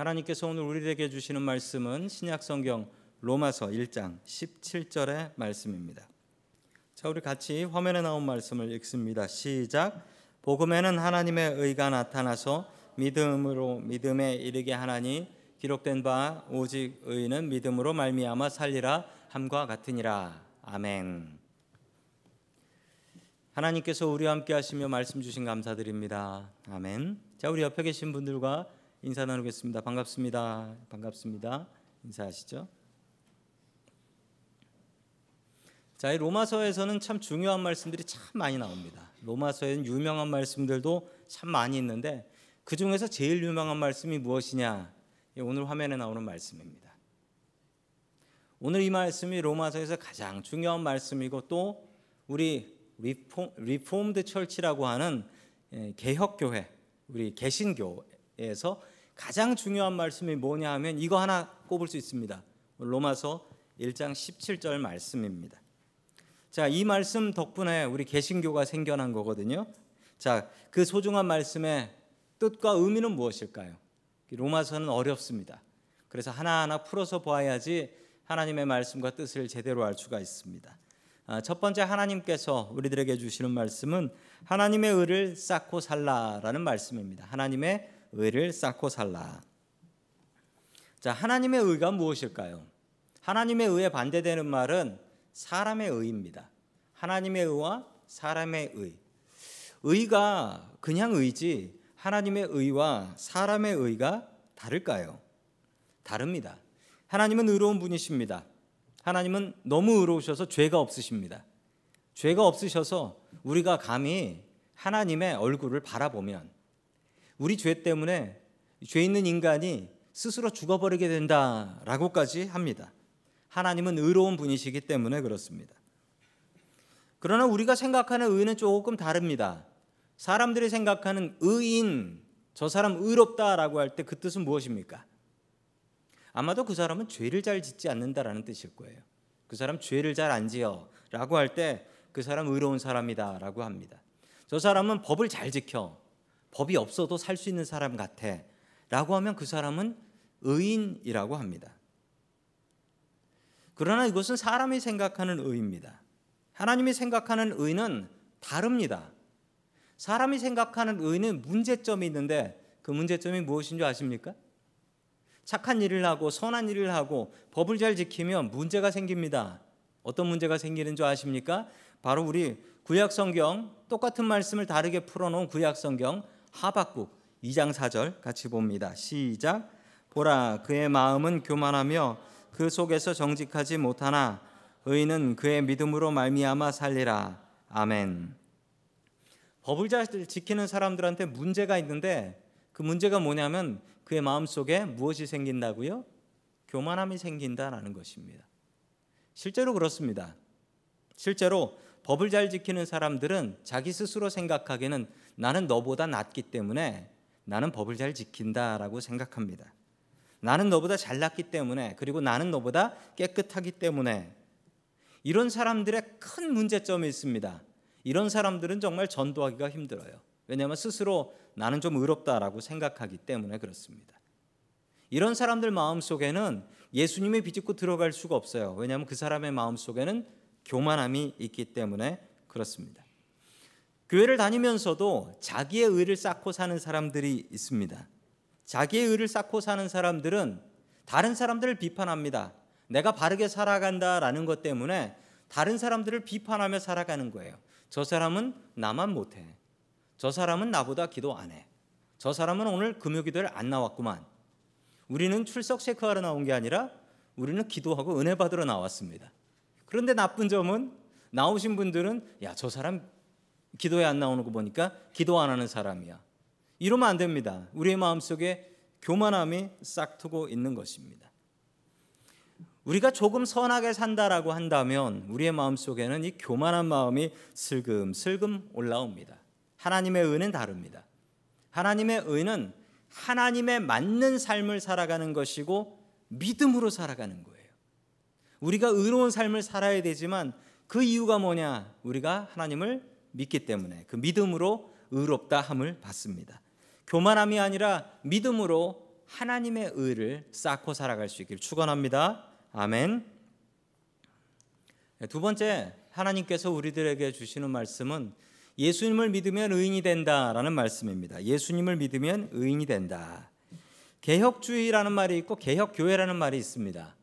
하나님께서 오늘 우리에게 주시는 말씀은 신약 성경 로마서 1장 17절의 말씀입니다. 자, 우리 같이 화면에 나온 말씀을 읽습니다. 시작. 복음에는 하나님의 의가 나타나서 믿음으로 믿음에 이르게 하나니 기록된 바 오직 의는 믿음으로 말미암아 살리라 함과 같으니라. 아멘. 하나님께서 우리와 함께 하시며 말씀 주신 감사드립니다. 아멘. 자, 우리 옆에 계신 분들과 인사 나누겠습니다. 반갑습니다. 반갑습니다. 인사하시죠. 자, 이 로마서에서는 참 중요한 말씀들이 참 많이 나옵니다. 로마서에는 유명한 말씀들도 참 많이 있는데 그 중에서 제일 유명한 말씀이 무엇이냐? 오늘 화면에 나오는 말씀입니다. 오늘 이 말씀이 로마서에서 가장 중요한 말씀이고 또 우리 Reform, Reformed Church라고 하는 예, 개혁교회, 우리 개신교에서 가장 중요한 말씀이 뭐냐 하면 이거 하나 꼽을 수 있습니다. 로마서 1장 17절 말씀입니다. 자, 이 말씀 덕분에 우리 개신교가 생겨난 거거든요. 자, 그 소중한 말씀의 뜻과 의미는 무엇일까요? 로마서는 어렵습니다. 그래서 하나하나 풀어서 보아야지 하나님의 말씀과 뜻을 제대로 알 수가 있습니다. 아, 첫 번째 하나님께서 우리들에게 주시는 말씀은 하나님의 의를 쌓고 살라라는 말씀입니다. 하나님의 의를 쌓고 살라. 자, 하나님의 의가 무엇일까요? 하나님의 의에 반대되는 말은 사람의 의입니다. 하나님의 의와 사람의 의. 의가 그냥 의지 하나님의 의와 사람의 의가 다를까요? 다릅니다. 하나님은 의로운 분이십니다. 하나님은 너무 의로우셔서 죄가 없으십니다. 죄가 없으셔서 우리가 감히 하나님의 얼굴을 바라보면 우리 죄 때문에 죄 있는 인간이 스스로 죽어버리게 된다라고까지 합니다. 하나님은 의로운 분이시기 때문에 그렇습니다. 그러나 우리가 생각하는 의는 조금 다릅니다. 사람들이 생각하는 의인, 저 사람 의롭다라고 할 때 그 뜻은 무엇입니까? 아마도 그 사람은 죄를 잘 짓지 않는다라는 뜻일 거예요. 그 사람 죄를 잘 안 지어라고 할 때 그 사람 의로운 사람이다라고 합니다. 저 사람은 법을 잘 지켜 법이 없어도 살 수 있는 사람 같아 라고 하면 그 사람은 의인이라고 합니다. 그러나 이것은 사람이 생각하는 의입니다. 하나님이 생각하는 의는 다릅니다. 사람이 생각하는 의는 문제점이 있는데 그 문제점이 무엇인 줄 아십니까? 착한 일을 하고 선한 일을 하고 법을 잘 지키면 문제가 생깁니다. 어떤 문제가 생기는 줄 아십니까? 바로 우리 구약 성경 똑같은 말씀을 다르게 풀어놓은 구약 성경 하박국 2장 4절 같이 봅니다. 시작. 보라 그의 마음은 교만하며 그 속에서 정직하지 못하나 의인은 그의 믿음으로 말미암아 살리라. 아멘. 법을 잘 지키는 사람들한테 문제가 있는데 그 문제가 뭐냐면 그의 마음 속에 무엇이 생긴다고요? 교만함이 생긴다라는 것입니다. 실제로 그렇습니다. 실제로 법을 잘 지키는 사람들은 자기 스스로 생각하기에는 나는 너보다 낫기 때문에 나는 법을 잘 지킨다라고 생각합니다. 나는 너보다 잘났기 때문에 그리고 나는 너보다 깨끗하기 때문에 이런 사람들의 큰 문제점이 있습니다. 이런 사람들은 정말 전도하기가 힘들어요. 왜냐하면 스스로 나는 좀 의롭다라고 생각하기 때문에 그렇습니다. 이런 사람들 마음 속에는 예수님의 비집고 들어갈 수가 없어요. 왜냐하면 그 사람의 마음 속에는 교만함이 있기 때문에 그렇습니다. 교회를 다니면서도 자기의 의를 쌓고 사는 사람들이 있습니다. 자기의 의를 쌓고 사는 사람들은 다른 사람들을 비판합니다. 내가 바르게 살아간다라는 것 때문에 다른 사람들을 비판하며 살아가는 거예요. 저 사람은 나만 못해. 저 사람은 나보다 기도 안 해. 저 사람은 오늘 금요 기도를 안 나왔구만. 우리는 출석 체크하러 나온 게 아니라 우리는 기도하고 은혜 받으러 나왔습니다. 그런데 나쁜 점은 나오신 분들은 야, 저 사람 기도에 안 나오는 거 보니까 기도 안 하는 사람이야. 이러면 안 됩니다. 우리의 마음속에 교만함이 싹트고 있는 것입니다. 우리가 조금 선하게 산다라고 한다면 우리의 마음속에는 이 교만한 마음이 슬금슬금 올라옵니다. 하나님의 의는 다릅니다. 하나님의 의는 하나님의 맞는 삶을 살아가는 것이고 믿음으로 살아가는 거예요. 우리가 의로운 삶을 살아야 되지만 그 이유가 뭐냐? 우리가 하나님을 믿기 때문에 그 믿음으로 의롭다 함을 받습니다. 교만함이 아니라 믿음으로 하나님의 의를 쌓고 살아갈 수 있기를 축원합니다. 아멘. 네, 두 번째 하나님께서 우리들에게 주시는 말씀은 예수님을 믿으면 의인이 된다라는 말씀입니다. 예수님을 믿으면 의인이 된다. 개혁주의라는 말이 있고 개혁교회라는 말이 있습니다.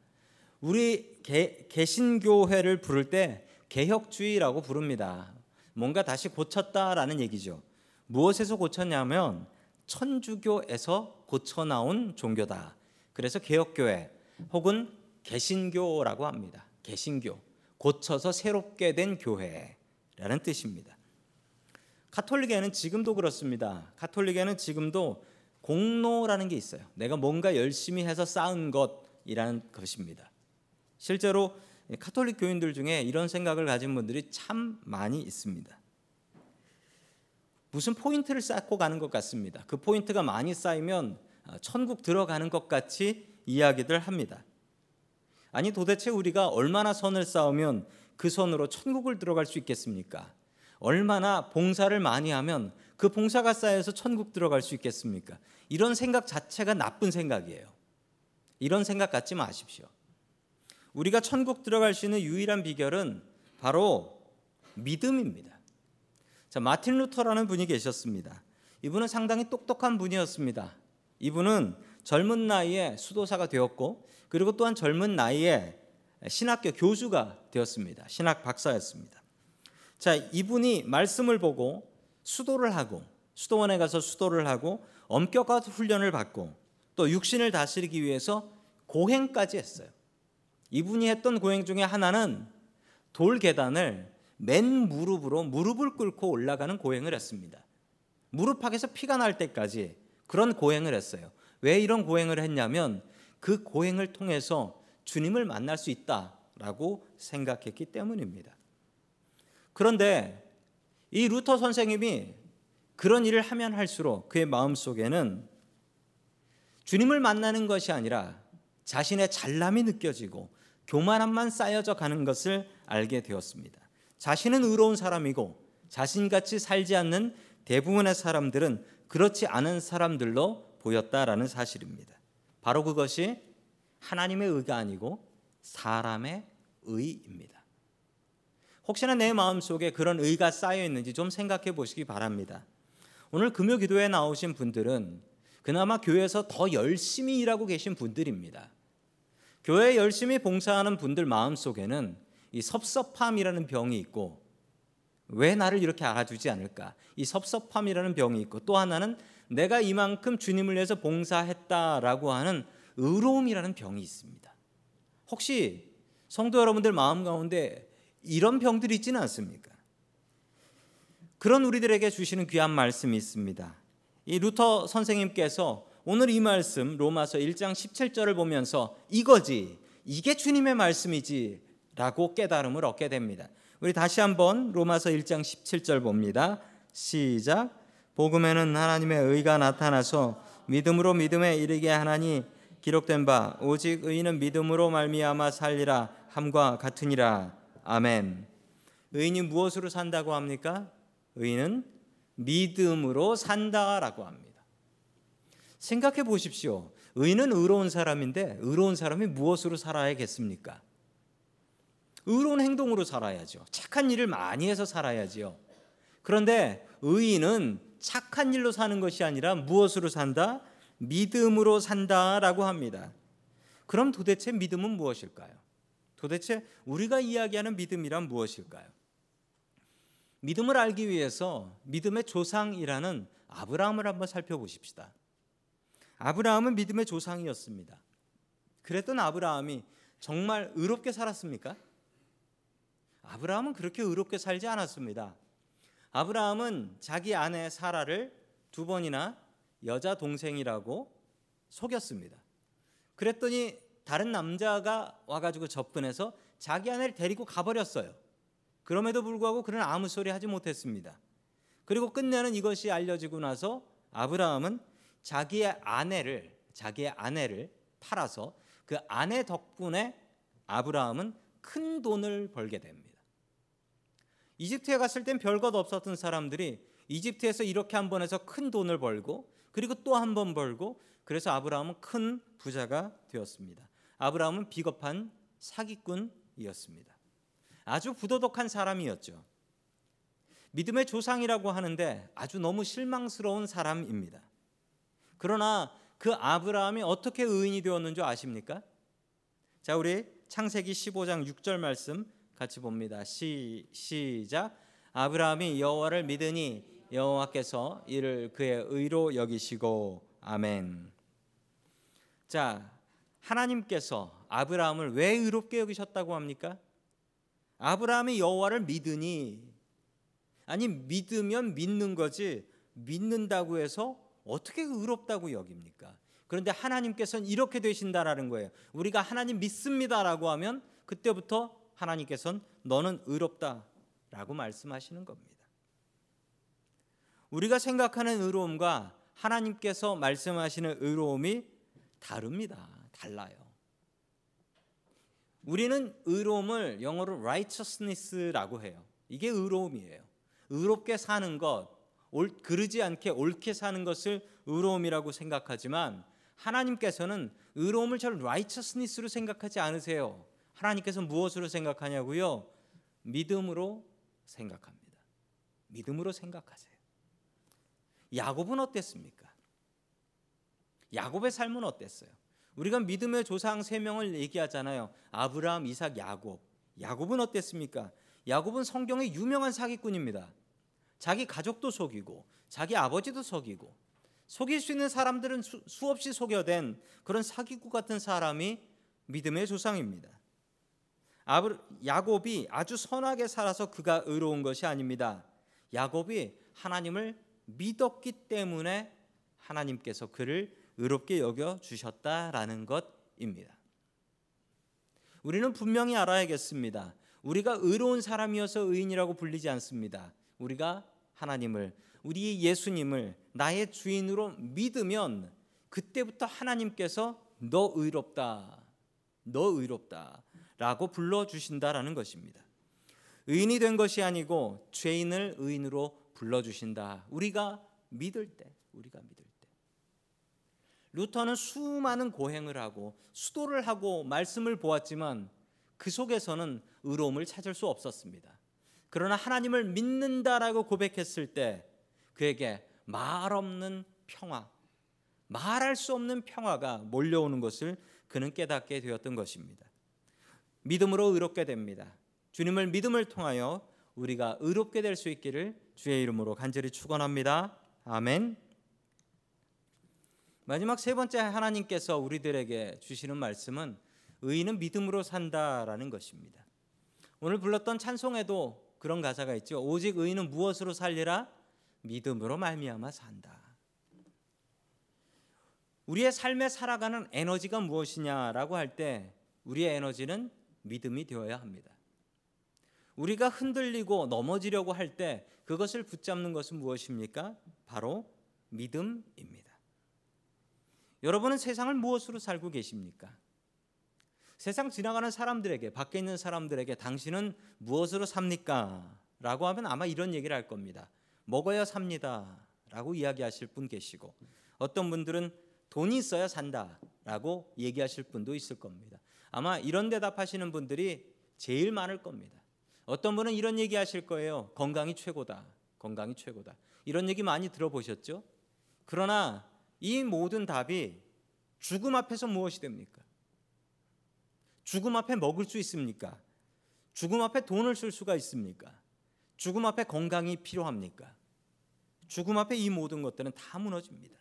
우리 개, 개신교회를 부를 때 개혁주의라고 부릅니다. 뭔가 다시 고쳤다라는 얘기죠. 무엇에서 고쳤냐면 천주교에서 고쳐 나온 종교다. 그래서 개혁교회 혹은 개신교라고 합니다. 개신교. 고쳐서 새롭게 된 교회라는 뜻입니다. 카톨릭에는 지금도 그렇습니다. 카톨릭에는 지금도 공로라는 게 있어요. 내가 뭔가 열심히 해서 쌓은 것이라는 것입니다. 실제로 카톨릭 교인들 중에 이런 생각을 가진 분들이 참 많이 있습니다. 무슨 포인트를 쌓고 가는 것 같습니다. 그 포인트가 많이 쌓이면 어, 천국 들어가는 것 같이 이야기들 합니다. 아니 도대체 우리가 얼마나 선을 쌓으면 그 선으로 천국을 들어갈 수 있겠습니까? 얼마나 봉사를 많이 하면 그 봉사가 쌓여서 천국 들어갈 수 있겠습니까? 이런 생각 자체가 나쁜 생각이에요. 이런 생각 갖지 마십시오. 우리가 천국 들어갈 수 있는 유일한 비결은 바로 믿음입니다. 자, 마틴 루터라는 분이 계셨습니다. 이분은 상당히 똑똑한 분이었습니다. 이분은 젊은 나이에 수도사가 되었고 그리고 또한 젊은 나이에 신학교 교수가 되었습니다. 신학 박사였습니다. 자, 이분이 말씀을 보고 수도를 하고 수도원에 가서 수도를 하고 엄격한 훈련을 받고 또 육신을 다스리기 위해서 고행까지 했어요. 이분이 했던 고행 중에 하나는 돌 계단을 맨 무릎으로 무릎을 꿇고 올라가는 고행을 했습니다. 무릎팍에서 피가 날 때까지 그런 고행을 했어요. 왜 이런 고행을 했냐면 그 고행을 통해서 주님을 만날 수 있다라고 생각했기 때문입니다. 그런데 이 루터 선생님이 그런 일을 하면 할수록 그의 마음 속에는 주님을 만나는 것이 아니라 자신의 잘남이 느껴지고 교만함만 쌓여져 가는 것을 알게 되었습니다. 자신은 의로운 사람이고 자신같이 살지 않는 대부분의 사람들은 그렇지 않은 사람들로 보였다라는 사실입니다. 바로 그것이 하나님의 의가 아니고 사람의 의입니다. 혹시나 내 마음 속에 그런 의가 쌓여 있는지 좀 생각해 보시기 바랍니다. 오늘 금요 기도에 나오신 분들은 그나마 교회에서 더 열심히 일하고 계신 분들입니다. 교회에 열심히 봉사하는 분들 마음 속에는 이 섭섭함이라는 병이 있고 왜 나를 이렇게 알아주지 않을까? 이 섭섭함이라는 병이 있고 또 하나는 내가 이만큼 주님을 위해서 봉사했다라고 하는 의로움이라는 병이 있습니다. 혹시 성도 여러분들 마음 가운데 이런 병들이 있지는 않습니까? 그런 우리들에게 주시는 귀한 말씀이 있습니다. 이 루터 선생님께서 오늘 이 말씀 로마서 1장 17절을 보면서 이거지 이게 주님의 말씀이지라고 깨달음을 얻게 됩니다. 우리 다시 한번 로마서 1장 17절 봅니다. 시작 복음에는 하나님의 의가 나타나서 믿음으로 믿음에 이르게 하나니 기록된 바 오직 의인은 믿음으로 말미암아 살리라 함과 같으니라. 아멘. 의인이 무엇으로 산다고 합니까? 의인은 믿음으로 산다라고 합니다. 생각해 보십시오. 의는 의로운 사람인데 의로운 사람이 무엇으로 살아야겠습니까? 의로운 행동으로 살아야죠. 착한 일을 많이 해서 살아야지요. 그런데 의인은 착한 일로 사는 것이 아니라 무엇으로 산다? 믿음으로 산다라고 합니다. 그럼 도대체 믿음은 무엇일까요? 도대체 우리가 이야기하는 믿음이란 무엇일까요? 믿음을 알기 위해서 믿음의 조상이라는 아브라함을 한번 살펴보십시다. 아브라함은 믿음의 조상이었습니다. 그랬던 아브라함이 정말 의롭게 살았습니까? 아브라함은 그렇게 의롭게 살지 않았습니다. 아브라함은 자기 아내 사라를 두 번이나 여자 동생이라고 속였습니다. 그랬더니 다른 남자가 와가지고 접근해서 자기 아내를 데리고 가버렸어요. 그럼에도 불구하고 그는 아무 소리 하지 못했습니다. 그리고 끝내는 이것이 알려지고 나서 아브라함은 자기의 아내를 자기의 아내를 팔아서 그 아내 덕분에 아브라함은 큰 돈을 벌게 됩니다. 이집트에 갔을 땐 별것 없었던 사람들이 이집트에서 이렇게 한 번 해서 큰 돈을 벌고 그리고 또 한 번 벌고 그래서 아브라함은 큰 부자가 되었습니다. 아브라함은 비겁한 사기꾼이었습니다. 아주 부도덕한 사람이었죠. 믿음의 조상이라고 하는데 아주 너무 실망스러운 사람입니다. 그러나 그 아브라함이 어떻게 의인이 되었는 줄 아십니까? 자, 우리 창세기 15장 6절 말씀 같이 봅니다. 시, 시작. 아브라함이 여호와를 믿으니 여호와께서 이를 그의 의로 여기시고 아멘. 자, 하나님께서 아브라함을 왜 의롭게 여기셨다고 합니까? 아브라함이 여호와를 믿으니 아니 믿으면 믿는 거지 믿는다고 해서 어떻게 의롭다고 여깁니까? 그런데 하나님께서는 이렇게 되신다라는 거예요. 우리가 하나님 믿습니다라고 하면 그때부터 하나님께서는 너는 의롭다라고 말씀하시는 겁니다. 우리가 생각하는 의로움과 하나님께서 말씀하시는 의로움이 다릅니다. 달라요. 우리는 의로움을 영어로 righteousness라고 해요. 이게 의로움이에요. 의롭게 사는 것, 올, 그르지 않게 옳게 사는 것을 의로움이라고 생각하지만 하나님께서는 의로움을 저 righteousness로 생각하지 않으세요. 하나님께서 무엇으로 생각하냐고요? 믿음으로 생각합니다. 믿음으로 생각하세요. 야곱은 어땠습니까? 야곱의 삶은 어땠어요? 우리가 믿음의 조상 세 명을 얘기하잖아요. 아브라함, 이삭, 야곱. 야곱은 어땠습니까? 야곱은 성경의 유명한 사기꾼입니다. 자기 가족도 속이고 자기 아버지도 속이고 속일 수 있는 사람들은 수, 수없이 속여댄 그런 사기꾼 같은 사람이 믿음의 조상입니다. 아브, 야곱이 아주 선하게 살아서 그가 의로운 것이 아닙니다. 야곱이 하나님을 믿었기 때문에 하나님께서 그를 의롭게 여겨 주셨다라는 것입니다. 우리는 분명히 알아야겠습니다. 우리가 의로운 사람이어서 의인이라고 불리지 않습니다. 우리가 하나님을 우리 예수님을 나의 주인으로 믿으면 그때부터 하나님께서 너 의롭다. 너 의롭다라고 불러 주신다라는 것입니다. 의인이 된 것이 아니고 죄인을 의인으로 불러 주신다. 우리가 믿을 때, 우리가 믿을 때. 루터는 수많은 고행을 하고 수도를 하고 말씀을 보았지만 그 속에서는 의로움을 찾을 수 없었습니다. 그러나 하나님을 믿는다라고 고백했을 때 그에게 말 없는 평화, 말할 수 없는 평화가 몰려오는 것을 그는 깨닫게 되었던 것입니다. 믿음으로 의롭게 됩니다. 주님을 믿음을 통하여 우리가 의롭게 될 수 있기를 주의 이름으로 간절히 축원합니다. 아멘. 마지막 세 번째 하나님께서 우리들에게 주시는 말씀은 의인은 믿음으로 산다라는 것입니다. 오늘 불렀던 찬송에도 그런 가사가 있죠. 오직 의인은 무엇으로 살리라? 믿음으로 말미암아 산다. 우리의 삶에 살아가는 에너지가 무엇이냐라고 할 때 우리의 에너지는 믿음이 되어야 합니다. 우리가 흔들리고 넘어지려고 할 때 그것을 붙잡는 것은 무엇입니까? 바로 믿음입니다. 여러분은 세상을 무엇으로 살고 계십니까? 세상 지나가는 사람들에게 밖에 있는 사람들에게 당신은 무엇으로 삽니까? 라고 하면 아마 이런 얘기를 할 겁니다. 먹어야 삽니다. 라고 이야기하실 분 계시고 어떤 분들은 돈이 있어야 산다. 라고 얘기하실 분도 있을 겁니다. 아마 이런 대답하시는 분들이 제일 많을 겁니다. 어떤 분은 이런 얘기 하실 거예요. 건강이 최고다. 건강이 최고다. 이런 얘기 많이 들어보셨죠? 그러나 이 모든 답이 죽음 앞에서 무엇이 됩니까? 죽음 앞에 먹을 수 있습니까? 죽음 앞에 돈을 쓸 수가 있습니까? 죽음 앞에 건강이 필요합니까? 죽음 앞에 이 모든 것들은 다 무너집니다.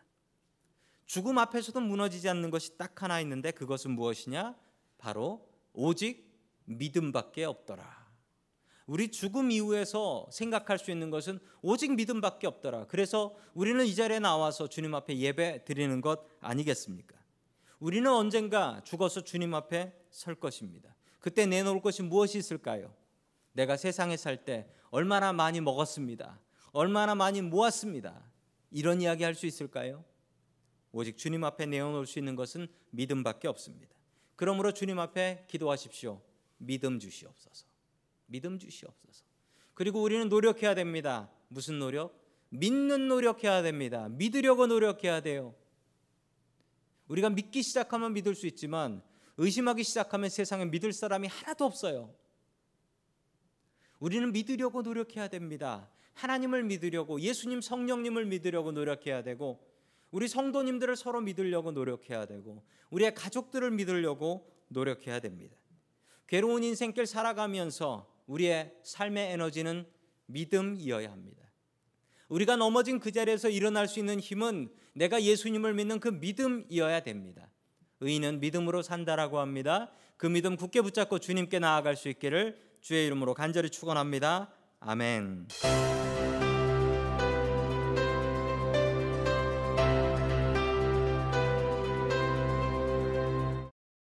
죽음 앞에서도 무너지지 않는 것이 딱 하나 있는데 그것은 무엇이냐? 바로 오직 믿음밖에 없더라. 우리 죽음 이후에서 생각할 수 있는 것은 오직 믿음밖에 없더라. 그래서 우리는 이 자리에 나와서 주님 앞에 예배 드리는 것 아니겠습니까? 우리는 언젠가 죽어서 주님 앞에 설 것입니다. 그때 내놓을 것이 무엇이 있을까요? 내가 세상에 살 때 얼마나 많이 먹었습니다. 얼마나 많이 모았습니다. 이런 이야기 할 수 있을까요? 오직 주님 앞에 내어놓을 수 있는 것은 믿음밖에 없습니다. 그러므로 주님 앞에 기도하십시오. 믿음 주시옵소서. 믿음 주시옵소서. 그리고 우리는 노력해야 됩니다. 무슨 노력? 믿는 노력해야 됩니다. 믿으려고 노력해야 돼요. 우리가 믿기 시작하면 믿을 수 있지만 의심하기 시작하면 세상에 믿을 사람이 하나도 없어요. 우리는 믿으려고 노력해야 됩니다. 하나님을 믿으려고 예수님 성령님을 믿으려고 노력해야 되고 우리 성도님들을 서로 믿으려고 노력해야 되고 우리의 가족들을 믿으려고 노력해야 됩니다. 괴로운 인생길 살아가면서 우리의 삶의 에너지는 믿음이어야 합니다. 우리가 넘어진 그 자리에서 일어날 수 있는 힘은 내가 예수님을 믿는 그 믿음이어야 됩니다. 의인은 믿음으로 산다라고 합니다. 그 믿음 굳게 붙잡고 주님께 나아갈 수 있기를 주의 이름으로 간절히 축원합니다. 아멘.